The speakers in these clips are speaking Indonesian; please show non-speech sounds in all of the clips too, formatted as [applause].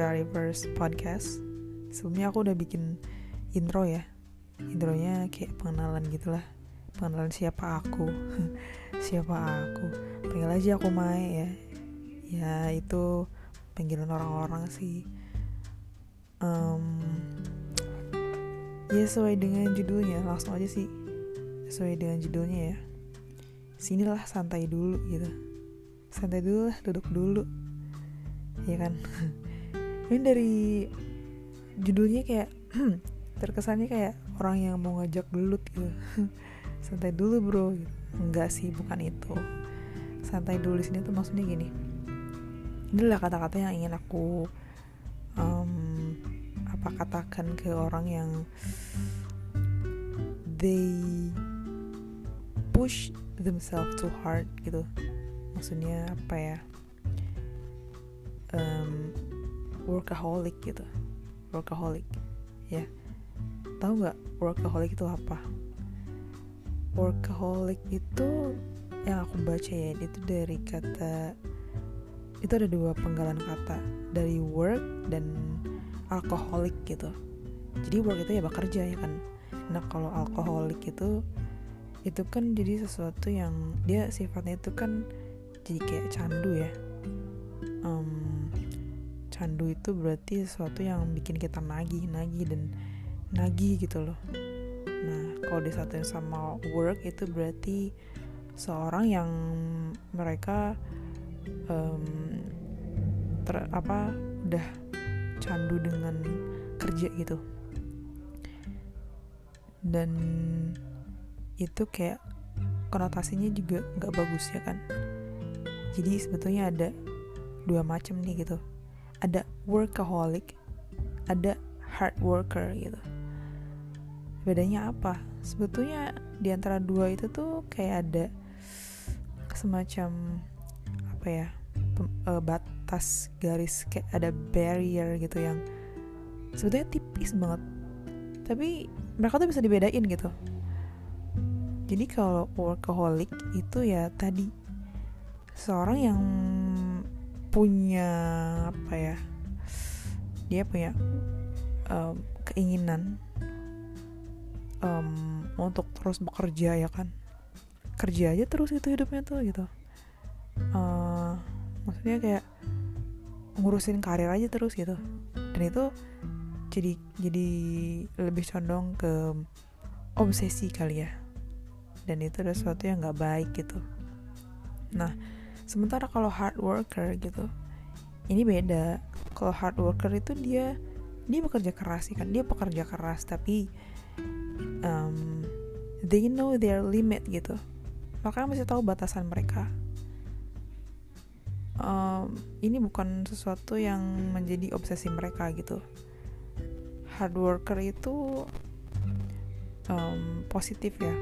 very first podcast. Sebelumnya aku udah bikin intro ya. Intronya kayak pengenalan gitulah. Pengenalan siapa aku? [laughs] Siapa aku? Panggil aja aku Mai ya. Ya itu panggilan orang-orang sih. Um, ya sesuai dengan judulnya. Langsung aja sih. Sesuai dengan judulnya ya. Sinilah santai dulu gitu. Santai dulu lah duduk dulu. Ya kan [laughs] ini dari judulnya kayak [clears throat] terkesannya kayak orang yang mau ngajak gelut gitu. [laughs] Santai dulu bro gitu. enggak sih bukan itu. Santai dulu di sini tuh maksudnya gini. Ini adalah kata-kata yang ingin aku um, apa katakan ke orang yang they push themselves too hard gitu. Maksudnya apa ya? Um, workaholic gitu. Workaholic. Ya. Tahu nggak workaholic itu apa? Workaholic itu yang aku baca ya itu dari kata itu ada dua penggalan kata dari work dan alkoholik gitu. Jadi work itu ya bekerja ya kan. Nah kalau alkoholik itu itu kan jadi sesuatu yang dia sifatnya itu kan jadi kayak candu ya. Um, candu itu berarti sesuatu yang bikin kita nagih nagih dan nagih gitu loh. Nah kalau disatuin sama work itu berarti seorang yang mereka um, ter, apa udah candu dengan kerja gitu. Dan itu kayak konotasinya juga nggak bagus ya kan? Jadi sebetulnya ada dua macam nih gitu ada workaholic ada hard worker gitu. Bedanya apa? Sebetulnya di antara dua itu tuh kayak ada semacam apa ya uh, batas garis kayak ada barrier gitu yang sebetulnya tipis banget. Tapi mereka tuh bisa dibedain gitu. Jadi kalau workaholic itu ya tadi seorang yang punya apa ya dia punya um, keinginan um, untuk terus bekerja ya kan? Kerja aja terus itu hidupnya tuh gitu. Uh, maksudnya kayak ngurusin karir aja terus gitu. Dan itu jadi jadi lebih condong ke obsesi kali ya. Dan itu ada sesuatu yang nggak baik gitu. Nah sementara kalau hard worker gitu ini beda. Kalau hard worker itu dia dia bekerja keras kan dia pekerja keras tapi um, they know their limit gitu. Makanya mesti tahu batasan mereka. Um, ini bukan sesuatu yang menjadi obsesi mereka gitu. Hard worker itu um, positif ya.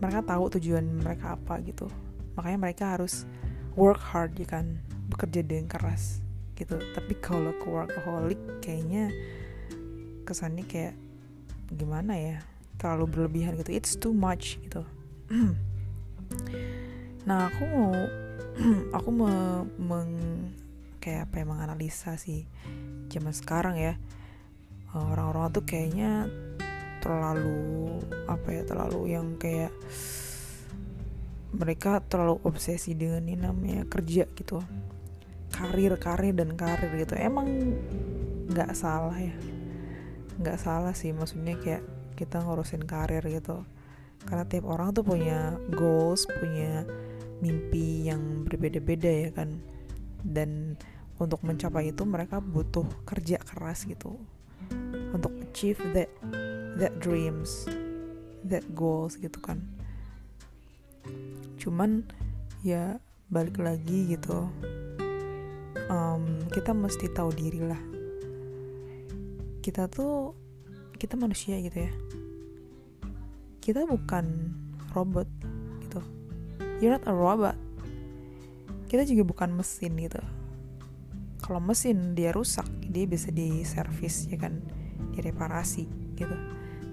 Mereka tahu tujuan mereka apa gitu makanya mereka harus work hard ya kan? Bekerja dengan keras gitu. Tapi kalau ke workaholic kayaknya kesannya kayak gimana ya? Terlalu berlebihan gitu. It's too much gitu. [clears throat] Nah aku mau [clears throat] aku me, meng kayak apa ya menganalisa sih zaman sekarang ya. Orang-orang tuh kayaknya terlalu apa ya terlalu yang kayak mereka terlalu obsesi dengan ini namanya kerja gitu. Karir karir dan karir gitu. Emang nggak salah ya. Nggak salah sih maksudnya kayak kita ngurusin karir gitu. Karena tiap orang tuh punya goals punya mimpi yang berbeda-beda ya kan. Dan untuk mencapai itu mereka butuh kerja keras gitu. Untuk achieve that that dreams that goals gitu kan cuman ya balik lagi gitu. Um, kita mesti tahu diri lah. Kita tuh kita manusia gitu ya. Kita bukan robot gitu. You're not a robot. Kita juga bukan mesin gitu. Kalau mesin dia rusak. Dia bisa diservis ya kan? Direparasi gitu.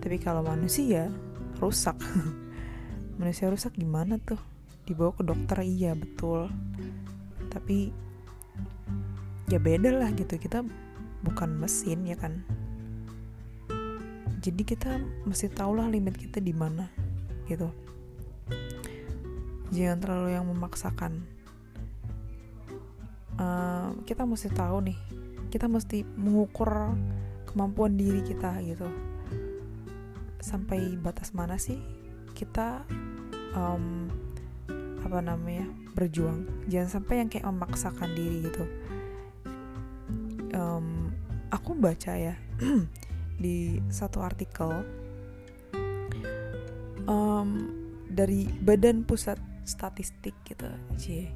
Tapi kalau manusia rusak. [laughs] Manusia rusak gimana tuh dibawa ke dokter iya betul. Tapi ya beda lah gitu kita bukan mesin ya kan. Jadi kita mesti tahu lah limit kita di mana gitu. Jangan terlalu yang memaksakan. Uh, kita mesti tahu nih kita mesti mengukur kemampuan diri kita gitu. Sampai batas mana sih kita um, apa namanya berjuang. Jangan sampai yang kayak memaksakan diri gitu. Um, aku baca ya [clears throat] di satu artikel um, dari Badan Pusat Statistik gitu, cie.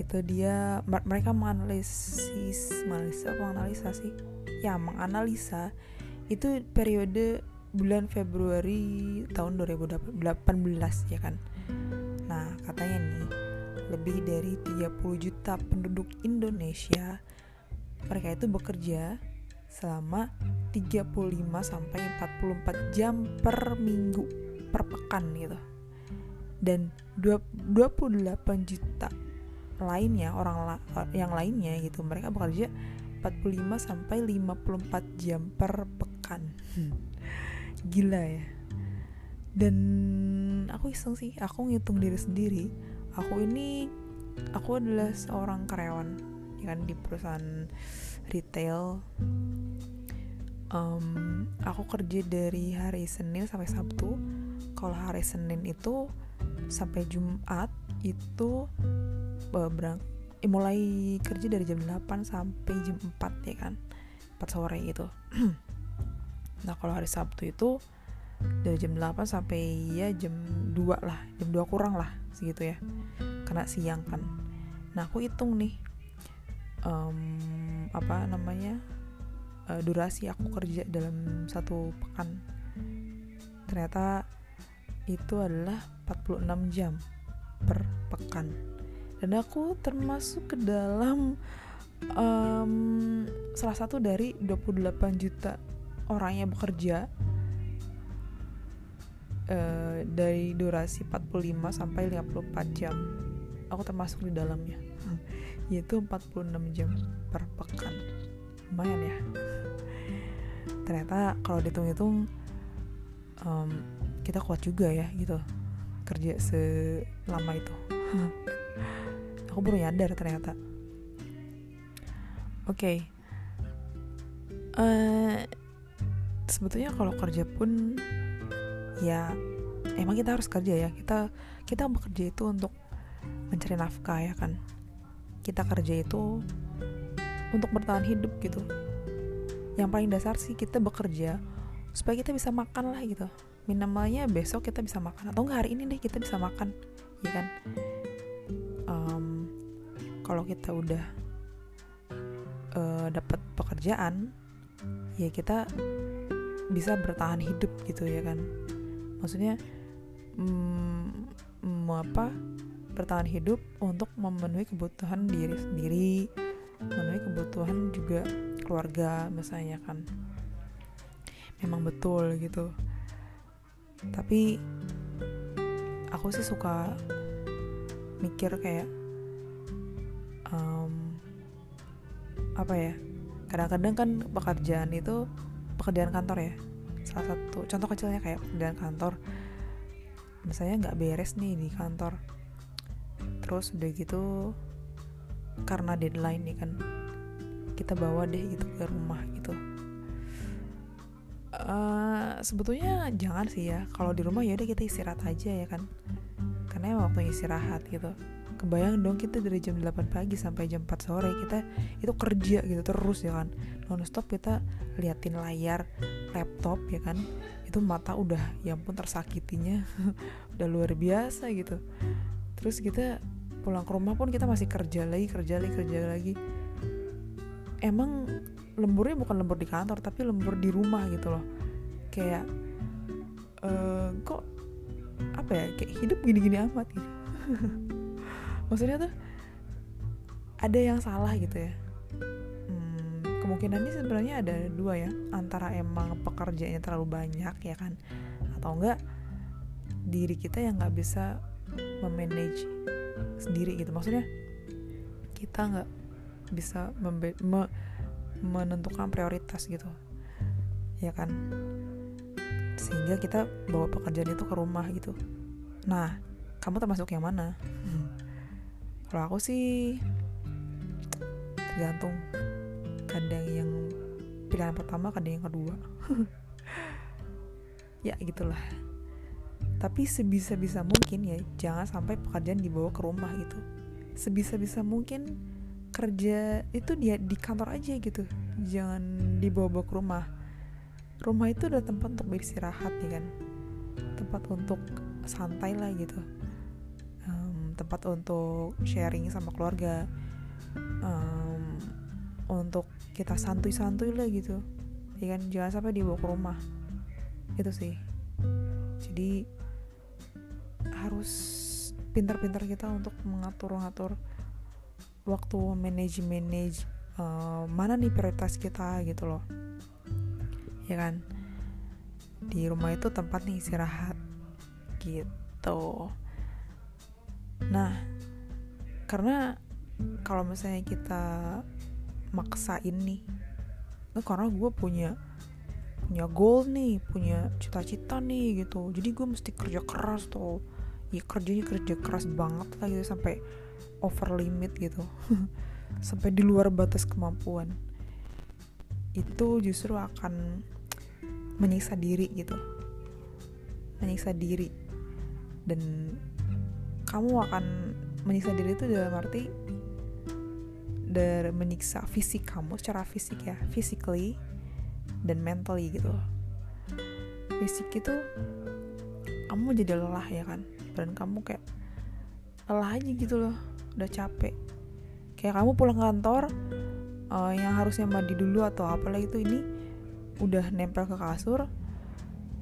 Itu dia mereka menganalisis menganalisa menganalisa sih ya menganalisa itu periode bulan Februari tahun 2018 ya kan nah katanya nih lebih dari 30 juta penduduk Indonesia mereka itu bekerja selama 35 sampai 44 jam per minggu per pekan gitu. Dan 28 juta lainnya orang la yang lainnya gitu mereka bekerja 45 sampai 54 jam per pekan. [laughs] Gila ya. Dan aku iseng sih, aku ngitung diri sendiri. Aku ini aku adalah seorang karyawan ya kan di perusahaan retail. Um, aku kerja dari hari Senin sampai Sabtu. Kalau hari Senin itu sampai Jumat itu uh, berang eh, mulai kerja dari jam 8 sampai jam 4 ya kan 4 sore gitu. [clears throat] Nah kalau hari Sabtu itu dari jam 8 sampai ya jam 2 lah. Jam 2 kurang lah segitu ya. Kena siang kan. Nah aku hitung nih um, apa namanya uh, durasi aku kerja dalam satu pekan. Ternyata itu adalah 46 jam per pekan. Dan aku termasuk ke dalam um, salah satu dari 28 juta orang yang bekerja uh, dari durasi 45 sampai 54 jam. Aku termasuk di dalamnya. [laughs] Yaitu 46 jam per pekan. Lumayan ya. Ternyata kalau dihitung-hitung um, kita kuat juga ya gitu. Kerja selama itu. [laughs] Aku baru nyadar ternyata. Oke. Okay. uh, eh, sebetulnya kalau kerja pun ya emang kita harus kerja ya. Kita kita bekerja itu untuk mencari nafkah ya kan. Kita kerja itu untuk bertahan hidup gitu. Yang paling dasar sih kita bekerja supaya kita bisa makan lah gitu. Minimalnya besok kita bisa makan atau enggak hari ini deh kita bisa makan ya kan? Um, kalau kita udah uh, dapat pekerjaan ya kita bisa bertahan hidup gitu ya kan maksudnya mm, apa bertahan hidup untuk memenuhi kebutuhan diri sendiri memenuhi kebutuhan juga keluarga misalnya kan. Memang betul gitu. Tapi aku sih suka mikir kayak um, apa ya kadang-kadang kan pekerjaan itu pekerjaan kantor ya salah satu contoh kecilnya kayak pekerjaan kantor. Misalnya nggak beres nih di kantor. Terus udah gitu karena deadline nih kan kita bawa deh gitu ke rumah gitu. Uh, sebetulnya jangan sih ya. Kalau di rumah ya udah kita istirahat aja ya kan. Karena emang waktu istirahat gitu kebayang dong kita dari jam 8 pagi sampai jam 4 sore kita itu kerja gitu terus ya kan. Non stop kita liatin layar laptop ya kan. Itu mata udah yang pun tersakitinya [laughs] udah luar biasa gitu. Terus kita pulang ke rumah pun kita masih kerja lagi kerja lagi kerja lagi. Emang lemburnya bukan lembur di kantor tapi lembur di rumah gitu loh. Kayak uh, kok apa ya kayak hidup gini-gini amat gitu [laughs] maksudnya tuh ada yang salah gitu ya? Hmm, kemungkinannya sebenarnya ada dua ya. Antara emang pekerjaannya terlalu banyak ya kan? Atau enggak diri kita yang nggak bisa memanage sendiri gitu. Maksudnya kita nggak bisa me- menentukan prioritas gitu. Ya kan? Sehingga kita bawa pekerjaan itu ke rumah gitu. Nah kamu termasuk yang mana? hmm. Kalau aku sih tergantung. Kadang yang pilihan pertama kadang yang kedua. [laughs] Ya gitulah. Tapi sebisa-bisa mungkin ya jangan sampai pekerjaan dibawa ke rumah gitu. Sebisa-bisa mungkin kerja itu dia di kantor aja gitu. Jangan dibawa-bawa ke rumah. Rumah itu udah tempat untuk beristirahat ya kan. Tempat untuk santai lah gitu tempat untuk sharing sama keluarga um, untuk kita santuy-santuy lah gitu. Ya kan jangan sampai dibawa ke rumah. Itu sih. Jadi harus pintar-pintar kita untuk mengatur-ngatur waktu manage manage uh, mana nih prioritas kita gitu loh. Ya kan? Di rumah itu tempat nih istirahat. Gitu nah karena kalau misalnya kita maksain nih nah, karena gue punya punya goal nih punya cita-cita nih gitu. Jadi gue mesti kerja keras tuh. Ya kerjanya kerja keras banget lah gitu sampai over limit gitu. [laughs] Sampai di luar batas kemampuan. Itu justru akan menyiksa diri gitu. Menyiksa diri. Dan kamu akan menyiksa diri itu dalam arti dari menyiksa fisik kamu secara fisik ya physically dan mentally gitu. Fisik itu kamu jadi lelah ya kan? Dan kamu kayak lelah aja gitu loh udah capek. Kayak kamu pulang kantor uh, yang harusnya mandi dulu atau apalah itu ini udah nempel ke kasur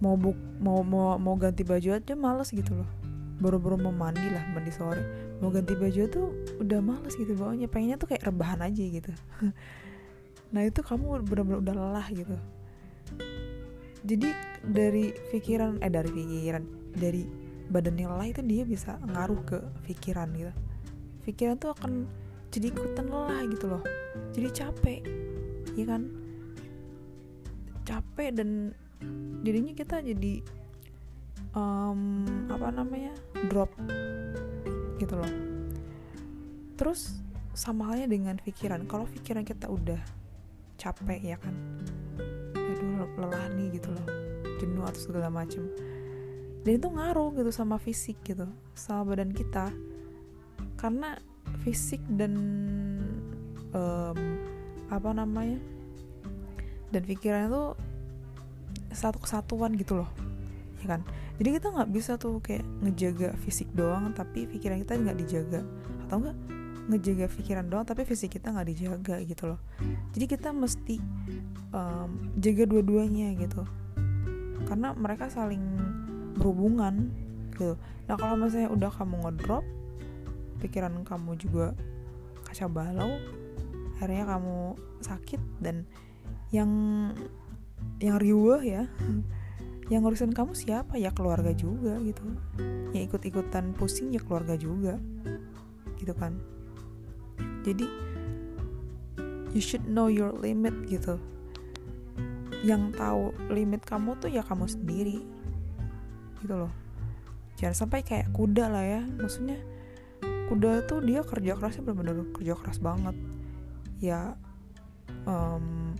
mau buk mau mau mau ganti baju aja males gitu loh baru-baru mau mandi lah mandi sore. Mau ganti baju tuh udah males gitu bawahnya pengennya tuh kayak rebahan aja gitu. [laughs] Nah itu kamu bener-bener udah lelah gitu. Jadi dari pikiran eh dari pikiran dari badan yang lelah itu dia bisa ngaruh ke pikiran gitu. Pikiran tuh akan jadi ikutan lelah gitu loh. Jadi capek ya kan? Capek dan jadinya kita jadi um, apa namanya drop gitu loh. Terus sama halnya dengan pikiran. Kalau pikiran kita udah capek ya kan? Aduh lelah nih gitu loh. Jenuh atau segala macem. Dan itu ngaruh gitu sama fisik gitu sama badan kita. Karena fisik dan um, apa namanya dan pikiran itu satu kesatuan gitu loh ya kan jadi kita nggak bisa tuh kayak ngejaga fisik doang tapi pikiran kita nggak dijaga. Atau enggak ngejaga pikiran doang tapi fisik kita nggak dijaga gitu loh. Jadi kita mesti um, jaga dua-duanya gitu. Karena mereka saling berhubungan gitu. Nah kalau misalnya udah kamu ngedrop pikiran kamu juga kacau balau akhirnya kamu sakit dan yang yang riuh ya yang ngurusin kamu siapa? Ya keluarga juga gitu. Yang ikut-ikutan pusing ya keluarga juga. Gitu kan. Jadi you should know your limit gitu. Yang tahu limit kamu tuh ya kamu sendiri. Gitu loh. Jangan sampai kayak kuda lah ya. Maksudnya kuda tuh dia kerja kerasnya benar-benar kerja keras banget. Ya um,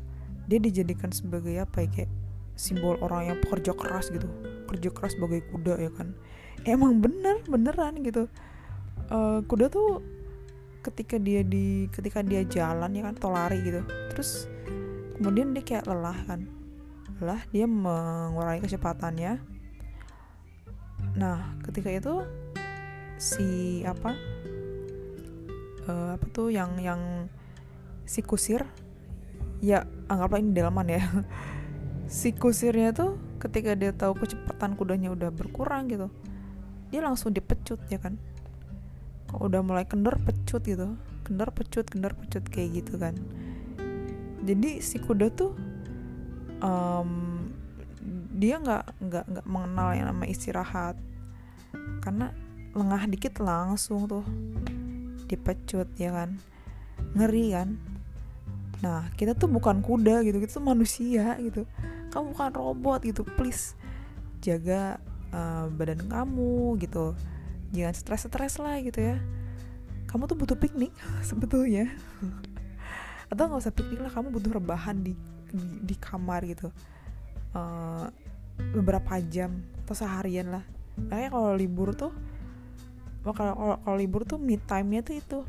dia dijadikan sebagai apa ya kayak simbol orang yang pekerja keras gitu. Kerja keras sebagai kuda ya kan? Emang bener beneran gitu. Uh, kuda tuh ketika dia di ketika dia jalan ya kan atau lari gitu terus kemudian dia kayak lelah kan? Lelah dia mengurangi kecepatannya. Nah ketika itu si apa uh, apa tuh yang yang si kusir ya anggaplah ini delman ya [laughs] si kusirnya tuh ketika dia tahu kecepatan kudanya udah berkurang gitu dia langsung dipecut ya kan? Kok udah mulai kendor pecut gitu kendor pecut kendor pecut kayak gitu kan. Jadi si kuda tuh um, dia nggak nggak nggak mengenal yang nama istirahat. Karena lengah dikit langsung tuh dipecut ya kan? Ngeri kan? Nah kita tuh bukan kuda gitu kita tuh manusia gitu kamu bukan robot gitu please jaga uh, badan kamu gitu. Jangan stres-stres lah gitu ya. Kamu tuh butuh piknik [laughs] sebetulnya. Atau nggak usah piknik lah kamu butuh rebahan di di, di kamar gitu. Uh, beberapa jam atau seharian lah. Makanya kalau libur tuh kalau kalau libur tuh mid time nya tuh itu.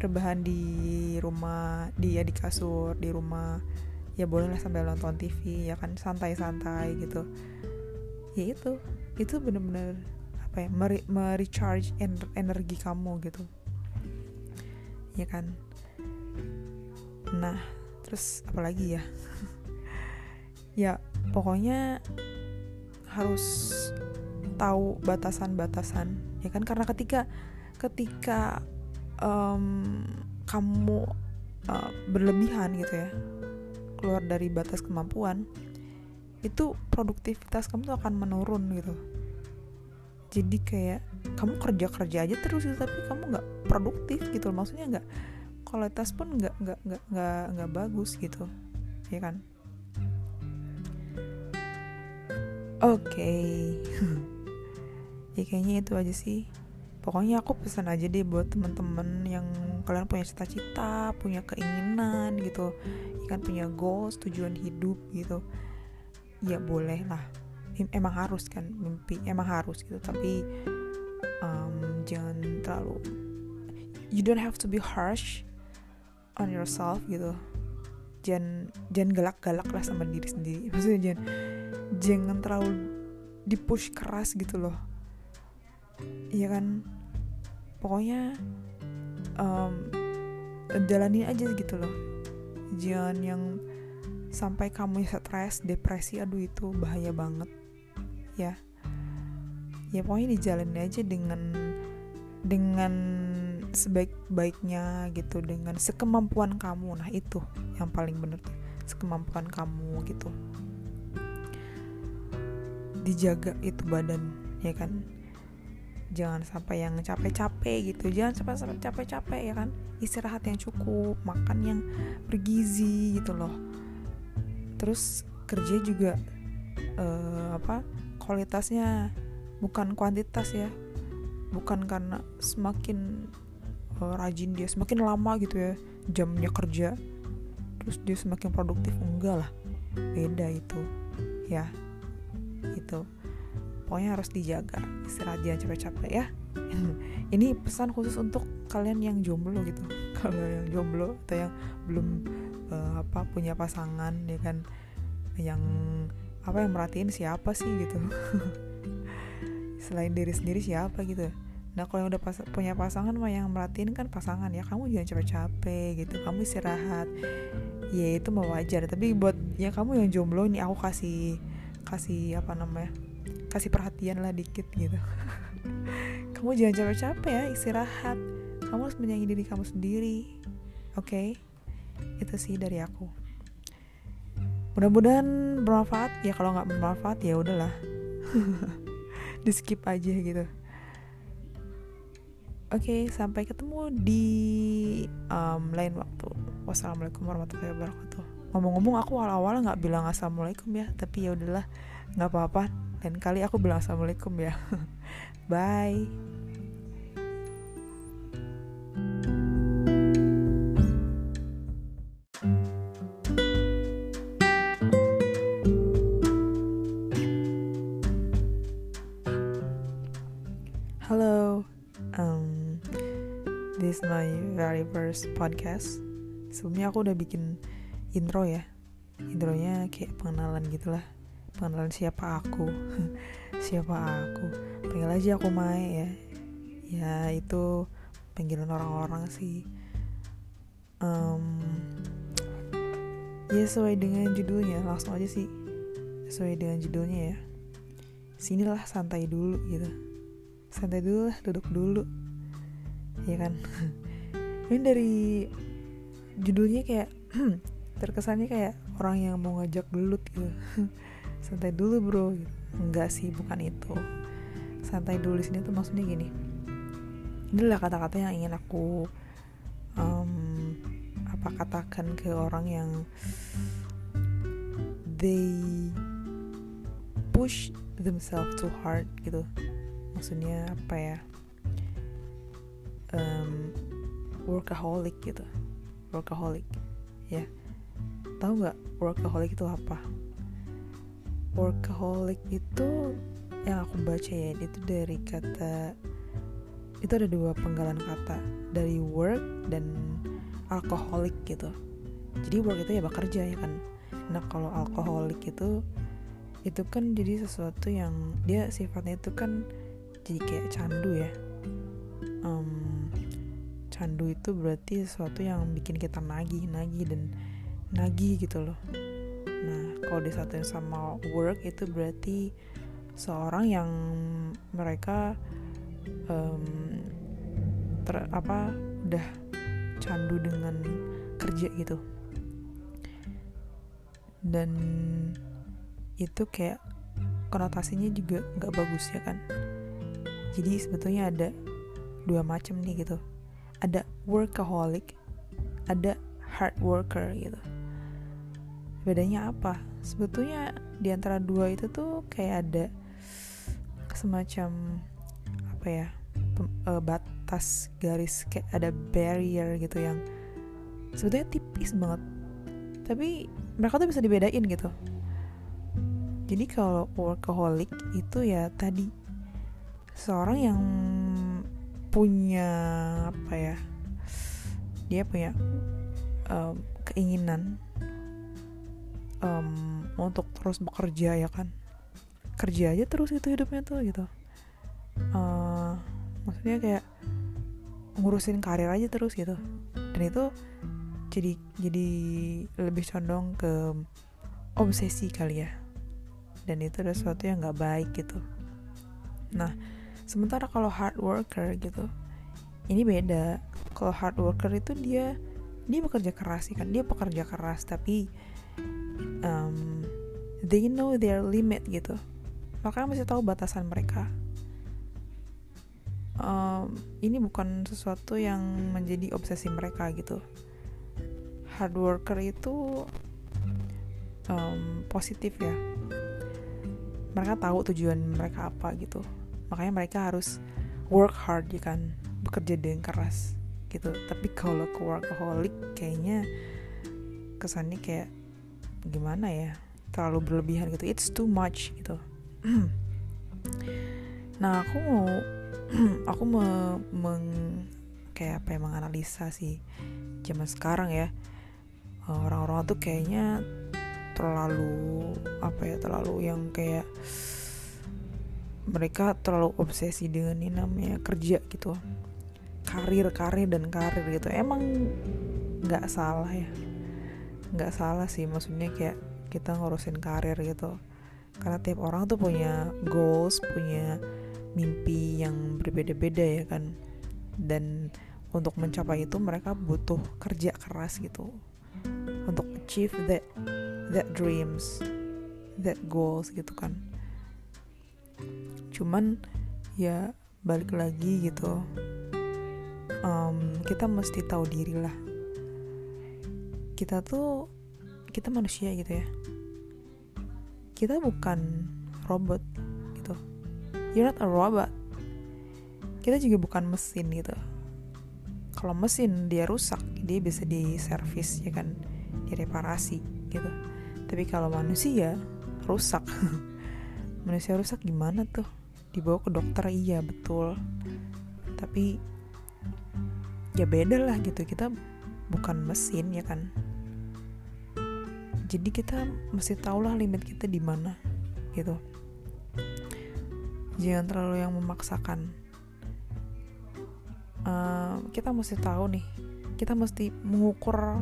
Rebahan di rumah di ya di kasur di rumah ya boleh lah sambil nonton TV ya kan santai-santai gitu. Ya itu itu bener-bener apa ya merecharge energi kamu gitu. Ya kan? Nah terus apalagi ya? [laughs] Ya pokoknya harus tahu batasan-batasan ya kan? Karena ketika ketika um, kamu uh, berlebihan gitu ya keluar dari batas kemampuan itu produktivitas kamu tuh akan menurun gitu. Jadi kayak kamu kerja kerja aja terus gitu, tapi kamu nggak produktif gitu maksudnya nggak kualitas pun nggak nggak nggak nggak nggak bagus gitu ya kan? Oke. Okay. [laughs] ya kayaknya itu aja sih. Pokoknya aku pesan aja deh buat teman-teman yang kalian punya cita-cita punya keinginan gitu. Ya kan punya goals tujuan hidup gitu. Ya boleh lah. Emang harus kan mimpi emang harus gitu. Tapi um, jangan terlalu you don't have to be harsh on yourself gitu. Jangan jangan galak-galak lah sama diri sendiri. [laughs] Maksudnya jangan jangan terlalu dipush keras gitu loh. Iya kan? Pokoknya um, jalani aja gitu loh. Jangan yang sampai kamu stres depresi aduh itu bahaya banget. Ya. Ya pokoknya dijalani aja dengan dengan sebaik-baiknya gitu dengan sekemampuan kamu. Nah itu yang paling bener sekemampuan kamu gitu. Dijaga itu badan ya kan jangan sampai yang capek-capek gitu. Jangan sampai sampai capek-capek ya kan? Istirahat yang cukup makan yang bergizi gitu loh. Terus kerja juga uh, apa kualitasnya bukan kuantitas ya. Bukan karena semakin uh, rajin dia semakin lama gitu ya jamnya kerja terus dia semakin produktif enggak lah. Beda itu ya. Itu pokoknya harus dijaga istirahat jangan capek-capek ya. [laughs] Ini pesan khusus untuk kalian yang jomblo gitu. [laughs] Kalau yang jomblo atau yang belum uh, apa punya pasangan ya kan yang apa yang merhatiin siapa sih gitu. [laughs] Selain diri sendiri siapa gitu. Nah kalau yang udah pas punya pasangan mah yang merhatiin kan pasangan ya. Kamu jangan capek-capek gitu kamu istirahat. Ya itu mau wajar. Tapi buat ya kamu yang jomblo ini aku kasih kasih apa namanya kasih perhatian lah dikit gitu. [laughs] Kamu jangan capek-capek ya istirahat. Kamu harus menyayangi diri kamu sendiri oke? Okay? itu sih dari aku. Mudah-mudahan bermanfaat. Ya kalau nggak bermanfaat ya udahlah. [laughs] Di skip aja gitu. Oke okay, sampai ketemu di um, lain waktu. Wassalamualaikum warahmatullahi wabarakatuh. Ngomong-ngomong aku awal-awal nggak bilang assalamualaikum ya tapi ya udahlah nggak apa-apa dan kali aku bilang assalamualaikum ya. [laughs] Bye. First podcast. Sebelumnya aku udah bikin intro ya. Intronya kayak pengenalan gitulah pengenalan siapa aku? [laughs] Siapa aku? Panggil aja aku Mai ya. Ya itu panggilan orang-orang sih. Um, ya sesuai dengan judulnya langsung aja sih. Sesuai dengan judulnya ya. Sinilah santai dulu gitu. Santai dulu lah duduk dulu. Ya kan? [laughs] Ini dari judulnya kayak [clears throat] terkesannya kayak orang yang mau ngajak gelut gitu [laughs] santai dulu bro. Enggak sih bukan itu. Santai dulu di sini tuh maksudnya gini. Inilah kata-kata yang ingin aku um, apa katakan ke orang yang they push themselves too hard gitu. Maksudnya apa ya? Um, workaholic gitu. Workaholic. Ya. Tahu nggak workaholic itu apa workaholic itu yang aku baca ya itu dari kata itu ada dua penggalan kata dari work dan alkoholik gitu. Jadi work itu ya bekerja ya kan. Nah kalau alkoholik itu itu kan jadi sesuatu yang dia sifatnya itu kan jadi kayak candu ya. Um, candu itu berarti sesuatu yang bikin kita nagih nagih dan nagih gitu loh kalau disatuin sama work itu berarti seorang yang mereka um, ter, apa udah candu dengan kerja gitu. Dan itu kayak konotasinya juga nggak bagus ya kan? Jadi sebetulnya ada dua macam nih gitu. Ada workaholic ada hard worker gitu. Bedanya apa sebetulnya di antara dua itu tuh kayak ada semacam apa ya uh, batas garis kayak ada barrier gitu yang sebetulnya tipis banget. Tapi mereka tuh bisa dibedain gitu. Jadi kalau workaholic itu ya tadi seorang yang punya apa ya dia punya um, keinginan um, untuk terus bekerja ya kan? Kerja aja terus gitu hidupnya tuh gitu. Uh, maksudnya kayak ngurusin karir aja terus gitu. Dan itu jadi jadi lebih condong ke obsesi kali ya. Dan itu ada sesuatu yang nggak baik gitu. Nah sementara kalau hard worker gitu ini beda. Kalau hard worker itu dia dia bekerja keras kan? Dia bekerja keras tapi um, they know their limit gitu. Makanya mesti tahu batasan mereka. Um, ini bukan sesuatu yang menjadi obsesi mereka gitu. Hard worker itu um, positif ya. Mereka tahu tujuan mereka apa gitu. Makanya mereka harus work hard ya kan bekerja dengan keras gitu. Tapi kalau ke workaholic kayaknya kesannya kayak gimana ya terlalu berlebihan gitu. It's too much gitu. Nah aku mau [clears throat] aku me, meng kayak apa ya menganalisa sih zaman sekarang ya. Orang-orang tuh kayaknya terlalu apa ya terlalu yang kayak mereka terlalu obsesi dengan ini namanya kerja gitu. Karir karir dan karir gitu. Emang nggak salah ya nggak salah sih maksudnya kayak kita ngurusin karir gitu. Karena tiap orang tuh punya goals punya mimpi yang berbeda-beda ya kan. Dan untuk mencapai itu mereka butuh kerja keras gitu. Untuk achieve that that dreams that goals gitu kan. Cuman ya balik lagi gitu. Um, kita mesti tahu diri lah kita tuh kita manusia gitu ya. Kita bukan robot gitu. You're not a robot. Kita juga bukan mesin gitu. Kalau mesin dia rusak. Dia bisa diservis ya kan? Direparasi gitu. Tapi kalau manusia rusak. [laughs] Manusia rusak gimana tuh? Dibawa ke dokter iya betul. Tapi ya beda lah gitu. Kita bukan mesin ya kan jadi kita mesti tahu lah limit kita di mana gitu. Jangan terlalu yang memaksakan. Uh, kita mesti tahu nih kita mesti mengukur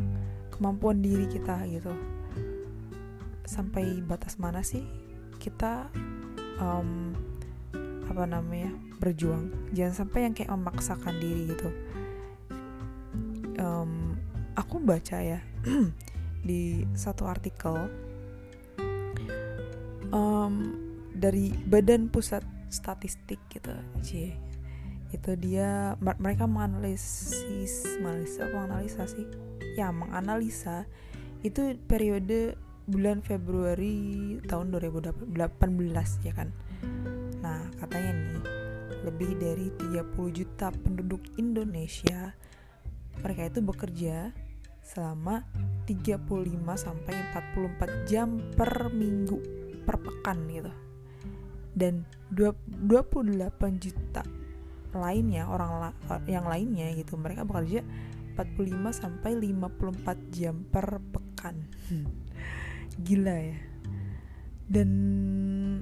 kemampuan diri kita gitu. Sampai batas mana sih kita um, apa namanya berjuang. Jangan sampai yang kayak memaksakan diri gitu. Um, aku baca ya [clears throat] di satu artikel um, dari Badan Pusat Statistik gitu, cie. Itu dia mereka menganalisis menganalisis apa menganalisa sih yang menganalisa itu periode bulan Februari tahun 2018 ya kan? Nah katanya nih lebih dari 30 juta penduduk Indonesia mereka itu bekerja selama 35 sampai 44 jam per minggu per pekan gitu. Dan 28 juta lainnya orang la yang lainnya gitu mereka bekerja 45 sampai 54 jam per pekan. [laughs] Gila ya. Dan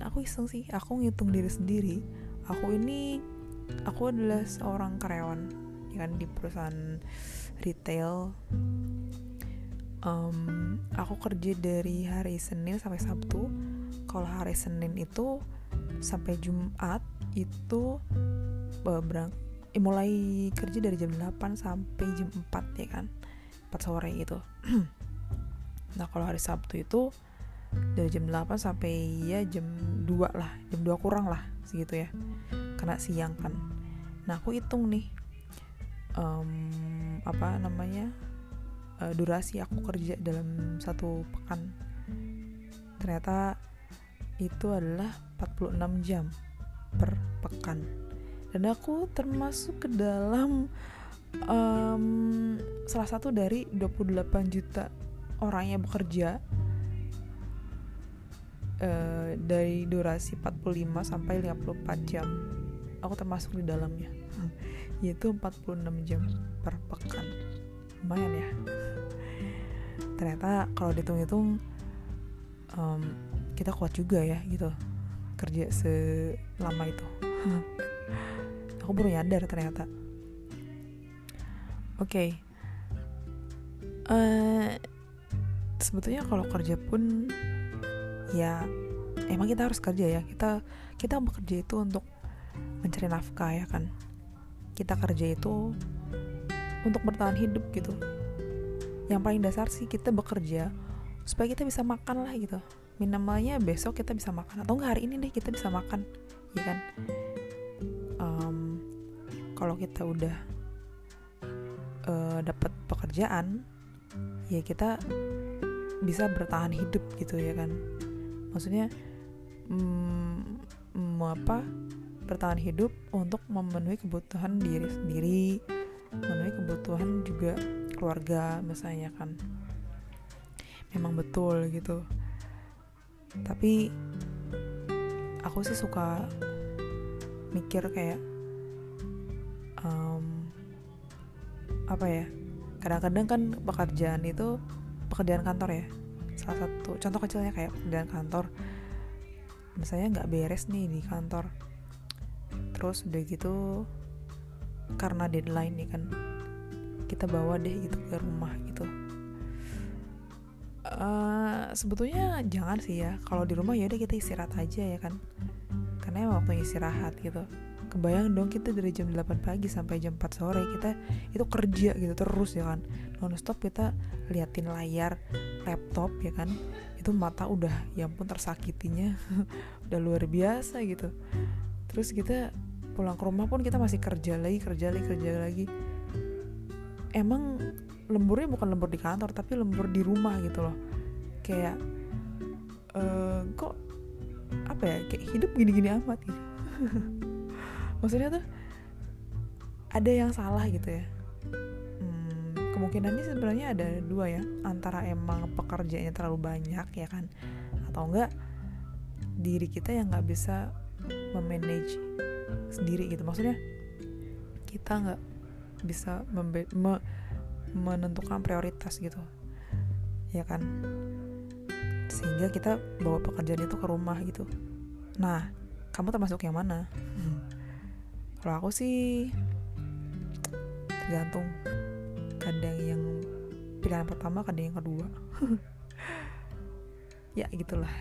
aku iseng sih aku ngitung diri sendiri aku ini aku adalah seorang karyawan ya kan di perusahaan retail um, aku kerja dari hari Senin sampai Sabtu. Kalau hari Senin itu sampai Jumat itu uh, berang eh, mulai kerja dari jam 8 sampai jam 4 ya kan? 4 sore gitu. [clears throat] Nah kalau hari Sabtu itu dari jam 8 sampai ya jam 2 lah. Jam 2 kurang lah segitu ya. Kena siang kan. Nah aku hitung nih um, apa namanya uh, durasi aku kerja dalam satu pekan. Ternyata itu adalah 46 jam per pekan. Dan aku termasuk ke dalam um, salah satu dari 28 juta orang yang bekerja uh, dari durasi 45 sampai 54 jam. Aku termasuk di dalamnya [laughs] yaitu 46 jam per pekan lumayan ya. Ternyata kalau dihitung-hitung um, kita kuat juga ya gitu. Kerja selama itu. [laughs] Aku baru nyadar ternyata. Oke. Okay. uh, eh, sebetulnya kalau kerja pun ya emang kita harus kerja ya. Kita kita bekerja itu untuk mencari nafkah ya kan. Kita kerja itu untuk bertahan hidup gitu. Yang paling dasar sih kita bekerja supaya kita bisa makan lah gitu. Minimalnya besok kita bisa makan atau enggak hari ini deh kita bisa makan ya kan? Um, kalau kita udah uh, dapat pekerjaan ya kita bisa bertahan hidup gitu ya kan? Maksudnya mm, apa bertahan hidup untuk memenuhi kebutuhan diri sendiri memenuhi kebutuhan juga keluarga misalnya kan. Memang betul gitu. Tapi aku sih suka mikir kayak um, apa ya kadang-kadang kan pekerjaan itu pekerjaan kantor ya. Salah satu contoh kecilnya kayak pekerjaan kantor. Misalnya nggak beres nih di kantor. Terus udah gitu karena deadline nih kan. Kita bawa deh gitu ke rumah gitu. Uh, sebetulnya jangan sih ya. Kalau di rumah ya udah kita istirahat aja ya kan. Karena emang waktu istirahat gitu. Kebayang dong kita dari jam 8 pagi sampai jam 4 sore kita itu kerja gitu terus ya kan. Non stop kita liatin layar laptop ya kan. Itu mata udah ya ampun tersakitinya. [laughs] Udah luar biasa gitu. Terus kita pulang ke rumah pun kita masih kerja lagi kerja lagi kerja lagi. Emang lemburnya bukan lembur di kantor tapi lembur di rumah gitu loh. Kayak uh, kok apa ya kayak hidup gini-gini amat gitu. [laughs] Maksudnya tuh ada yang salah gitu ya. Hmm, kemungkinannya sebenarnya ada dua ya antara emang pekerjaannya terlalu banyak ya kan atau enggak diri kita yang nggak bisa memanage sendiri gitu. Maksudnya kita nggak bisa membe me menentukan prioritas gitu. Ya kan? Sehingga kita bawa pekerjaan itu ke rumah gitu. Nah kamu termasuk yang mana? Hmm. Kalau aku sih tergantung. Kadang yang pilihan pertama kadang yang kedua. [laughs] Ya gitulah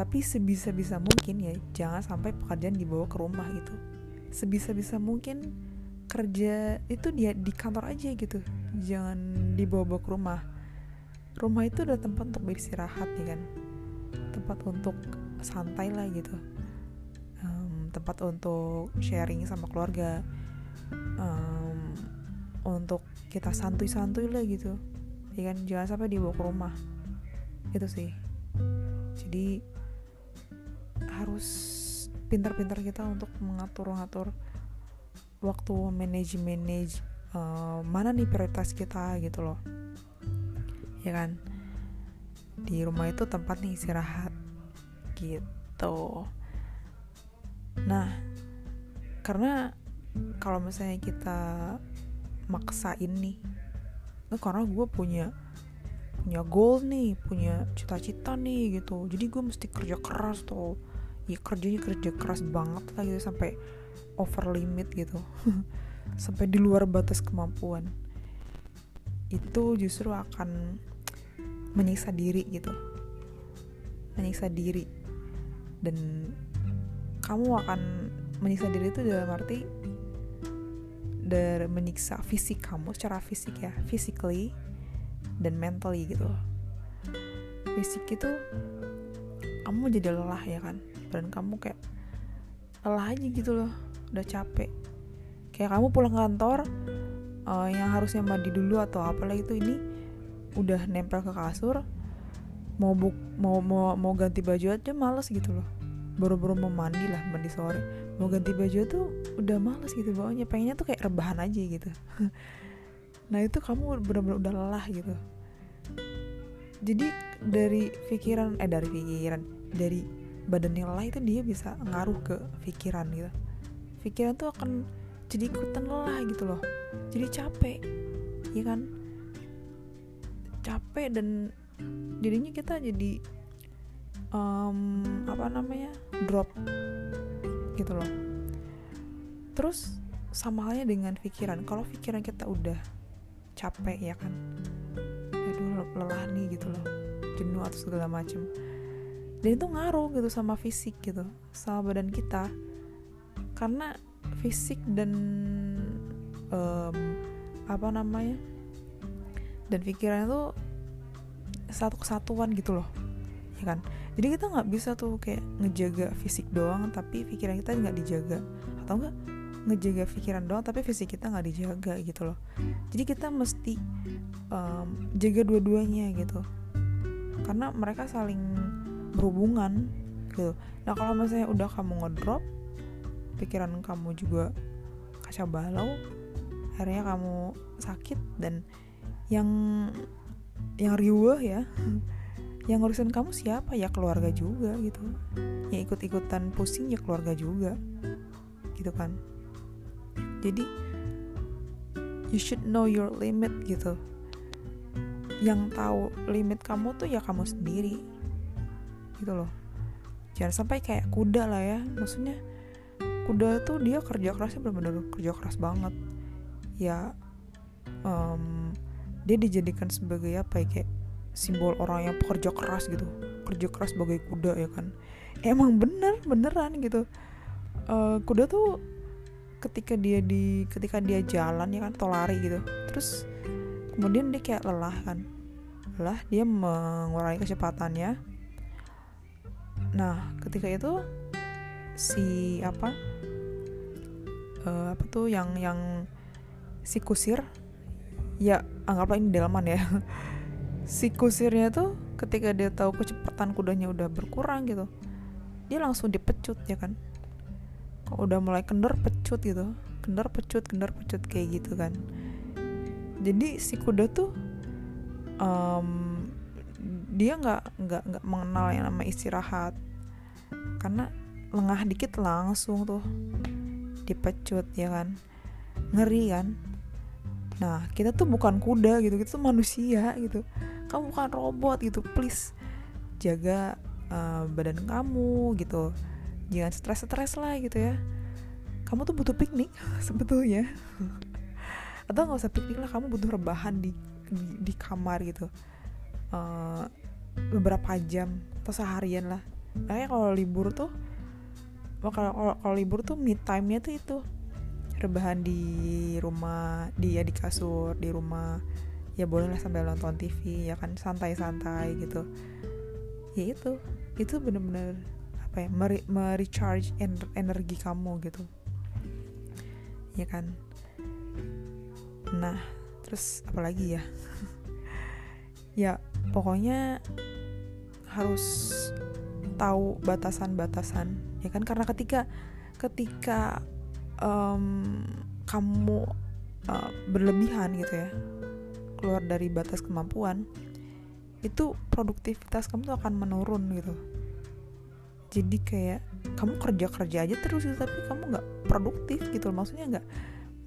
tapi sebisa-bisa mungkin ya jangan sampai pekerjaan dibawa ke rumah gitu. Sebisa-bisa mungkin kerja itu dia di kantor aja gitu. Jangan dibawa-bawa ke rumah. Rumah itu udah tempat untuk beristirahat ya kan. Tempat untuk santai lah gitu. Tempat untuk sharing sama keluarga. Um, untuk kita santuy-santuy lah gitu. Ya kan jangan sampai dibawa ke rumah. Itu sih. Jadi harus pintar-pintar kita untuk mengatur-ngatur waktu manage manage uh, mana nih prioritas kita gitu loh. Ya kan? Di rumah itu tempat nih istirahat gitu. Nah karena kalau misalnya kita maksain nih nah, karena gue punya punya goal nih punya cita-cita nih gitu. Jadi gue mesti kerja keras tuh ya kerjanya kerja keras banget lah gitu sampai over limit gitu. [laughs] Sampai di luar batas kemampuan. Itu justru akan menyiksa diri gitu. Menyiksa diri. Dan kamu akan menyiksa diri itu dalam arti dari menyiksa fisik kamu secara fisik ya physically dan mentally gitu. Fisik itu kamu jadi lelah ya kan dan kamu kayak lelah aja gitu loh udah capek. Kayak kamu pulang kantor uh, yang harusnya mandi dulu atau apalah itu ini udah nempel ke kasur mau buk mau mau mau ganti baju aja males gitu loh. Baru-baru mau mandi lah mandi sore. Mau ganti baju tuh udah males gitu bawahnya pengennya tuh kayak rebahan aja gitu. [laughs] Nah itu kamu bener-bener udah lelah gitu. Jadi dari pikiran eh dari pikiran dari badan yang lelah itu dia bisa ngaruh ke pikiran gitu. Pikiran tuh akan jadi ikutan lelah gitu loh. Jadi capek ya kan? Capek dan jadinya kita jadi um, apa namanya? Drop gitu loh. Terus sama halnya dengan pikiran. Kalau pikiran kita udah capek ya kan? Aduh lelah nih gitu loh. Jenuh atau segala macem dan itu ngaruh gitu sama fisik gitu sama badan kita. Karena fisik dan um, apa namanya dan pikiran itu satu kesatuan gitu loh ya kan? Jadi kita nggak bisa tuh kayak ngejaga fisik doang tapi pikiran kita nggak dijaga. Atau enggak ngejaga pikiran doang tapi fisik kita nggak dijaga gitu loh. Jadi kita mesti um, jaga dua-duanya gitu. Karena mereka saling berhubungan gitu. Nah kalau misalnya udah kamu ngedrop pikiran kamu juga kacau balau akhirnya kamu sakit dan yang yang riuh ya yang ngurusin kamu siapa? Ya keluarga juga gitu. Yang ikut-ikutan pusing ya keluarga juga gitu kan. Jadi you should know your limit gitu. Yang tahu limit kamu tuh ya kamu sendiri gitu loh. Jangan sampai kayak kuda lah ya. Maksudnya kuda tuh dia kerja kerasnya benar-benar kerja keras banget. Ya um, dia dijadikan sebagai apa ya kayak simbol orang yang pekerja keras gitu. Kerja keras sebagai kuda ya kan. Emang bener beneran gitu. Uh, kuda tuh ketika dia di ketika dia jalan ya kan atau lari gitu. Terus kemudian dia kayak lelah kan. Lelah dia mengurangi kecepatannya nah ketika itu si apa uh, apa tuh yang yang si kusir ya anggaplah ini delman ya. [laughs] Si kusirnya tuh ketika dia tahu kecepatan kudanya udah berkurang gitu dia langsung dipecut ya kan? Kok udah mulai kendor pecut gitu kendor pecut kendor pecut kayak gitu kan. Jadi si kuda tuh um, dia nggak nggak nggak mengenal yang nama istirahat. Karena lengah dikit langsung tuh. Dipecut ya kan? Ngeri kan? Nah kita tuh bukan kuda gitu kita tuh manusia gitu. Kamu bukan robot gitu please. Jaga uh, badan kamu gitu. Jangan stres-stres lah gitu ya. Kamu tuh butuh piknik [laughs] sebetulnya. Atau nggak usah piknik lah kamu butuh rebahan di di, di kamar gitu. Uh, beberapa jam atau seharian lah. Makanya kalau libur tuh kalau kalau libur tuh mid time nya tuh itu. Rebahan di rumah dia di kasur di rumah. Ya boleh lah sambil nonton TV ya kan santai-santai gitu. Ya itu itu bener-bener apa ya merecharge energi kamu gitu. Ya kan? Nah terus apalagi ya? [laughs] Ya pokoknya harus tahu batasan-batasan ya kan? Karena ketika ketika um, kamu uh, berlebihan gitu ya keluar dari batas kemampuan itu produktivitas kamu tuh akan menurun gitu. Jadi kayak kamu kerja kerja aja terus gitu, tapi kamu nggak produktif gitu maksudnya nggak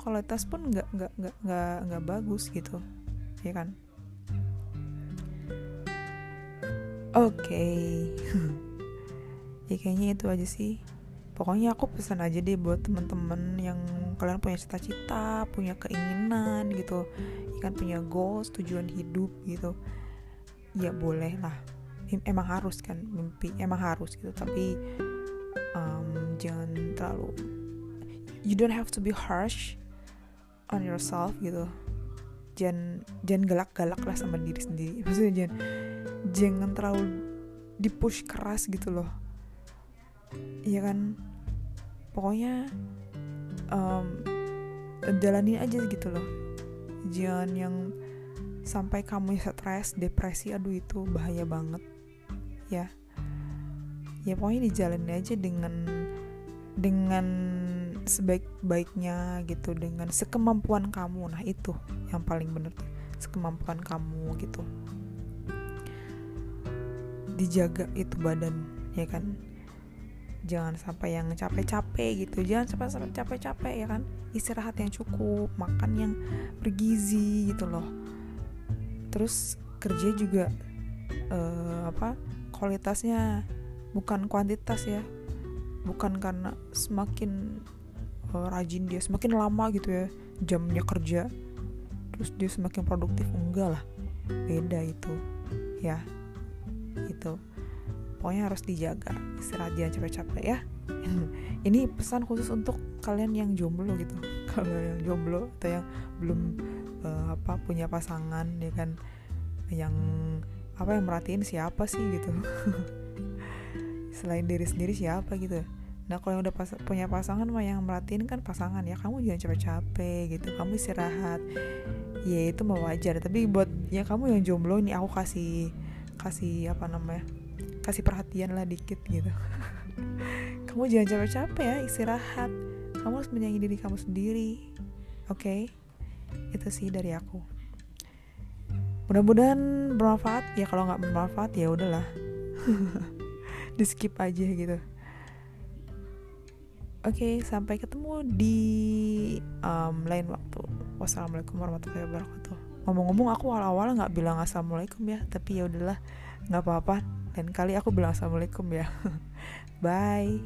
kualitas pun nggak nggak nggak nggak bagus gitu ya kan oke. Okay. [laughs] ya kayaknya itu aja sih. Pokoknya aku pesan aja deh buat teman-teman yang kalian punya cita-cita punya keinginan gitu. Ya kan punya goals tujuan hidup gitu. Ya boleh lah. Emang harus kan mimpi emang harus gitu. Tapi um, jangan terlalu you don't have to be harsh on yourself gitu. Jangan jangan galak-galak lah sama diri sendiri. [laughs] Maksudnya jangan jangan terlalu dipush keras gitu loh. Iya kan? Pokoknya um, jalani aja gitu loh. Jangan yang sampai kamu stres depresi aduh itu bahaya banget. Ya. Ya pokoknya dijalani aja dengan dengan sebaik-baiknya gitu dengan sekemampuan kamu. Nah itu yang paling bener sekemampuan kamu gitu dijaga itu badan ya kan? Jangan sampai yang capek-capek gitu. Jangan sampai sampai capek-capek ya kan? Istirahat yang cukup makan yang bergizi gitu loh. Terus kerja juga uh, apa kualitasnya bukan kuantitas ya. Bukan karena semakin uh, rajin dia semakin lama gitu ya jamnya kerja terus dia semakin produktif enggak lah. Beda itu ya itu pokoknya harus dijaga istirahat jangan capek-capek ya. [laughs] Ini pesan khusus untuk kalian yang jomblo gitu. [laughs] Kalau yang jomblo atau yang belum uh, apa punya pasangan ya kan yang apa yang merhatiin siapa sih gitu. [laughs] Selain diri sendiri siapa gitu. Nah kalau yang udah pas, punya pasangan mah yang merhatiin kan pasangan ya. Kamu jangan capek-capek gitu kamu istirahat. Ya itu mau wajar. Tapi buat ya kamu yang jomblo ini aku kasih kasih apa namanya kasih perhatian lah dikit gitu [laughs] kamu jangan capek-capek ya istirahat kamu harus menyayangi diri kamu sendiri oke okay? itu sih dari aku mudah-mudahan bermanfaat ya kalau nggak bermanfaat ya udahlah [laughs] di skip aja gitu Oke, okay, sampai ketemu di um, lain waktu. Wassalamualaikum warahmatullahi wabarakatuh ngomong-ngomong aku awal-awal nggak bilang assalamualaikum ya tapi ya udahlah nggak apa-apa. Dan kali aku bilang assalamualaikum ya. [laughs] Bye.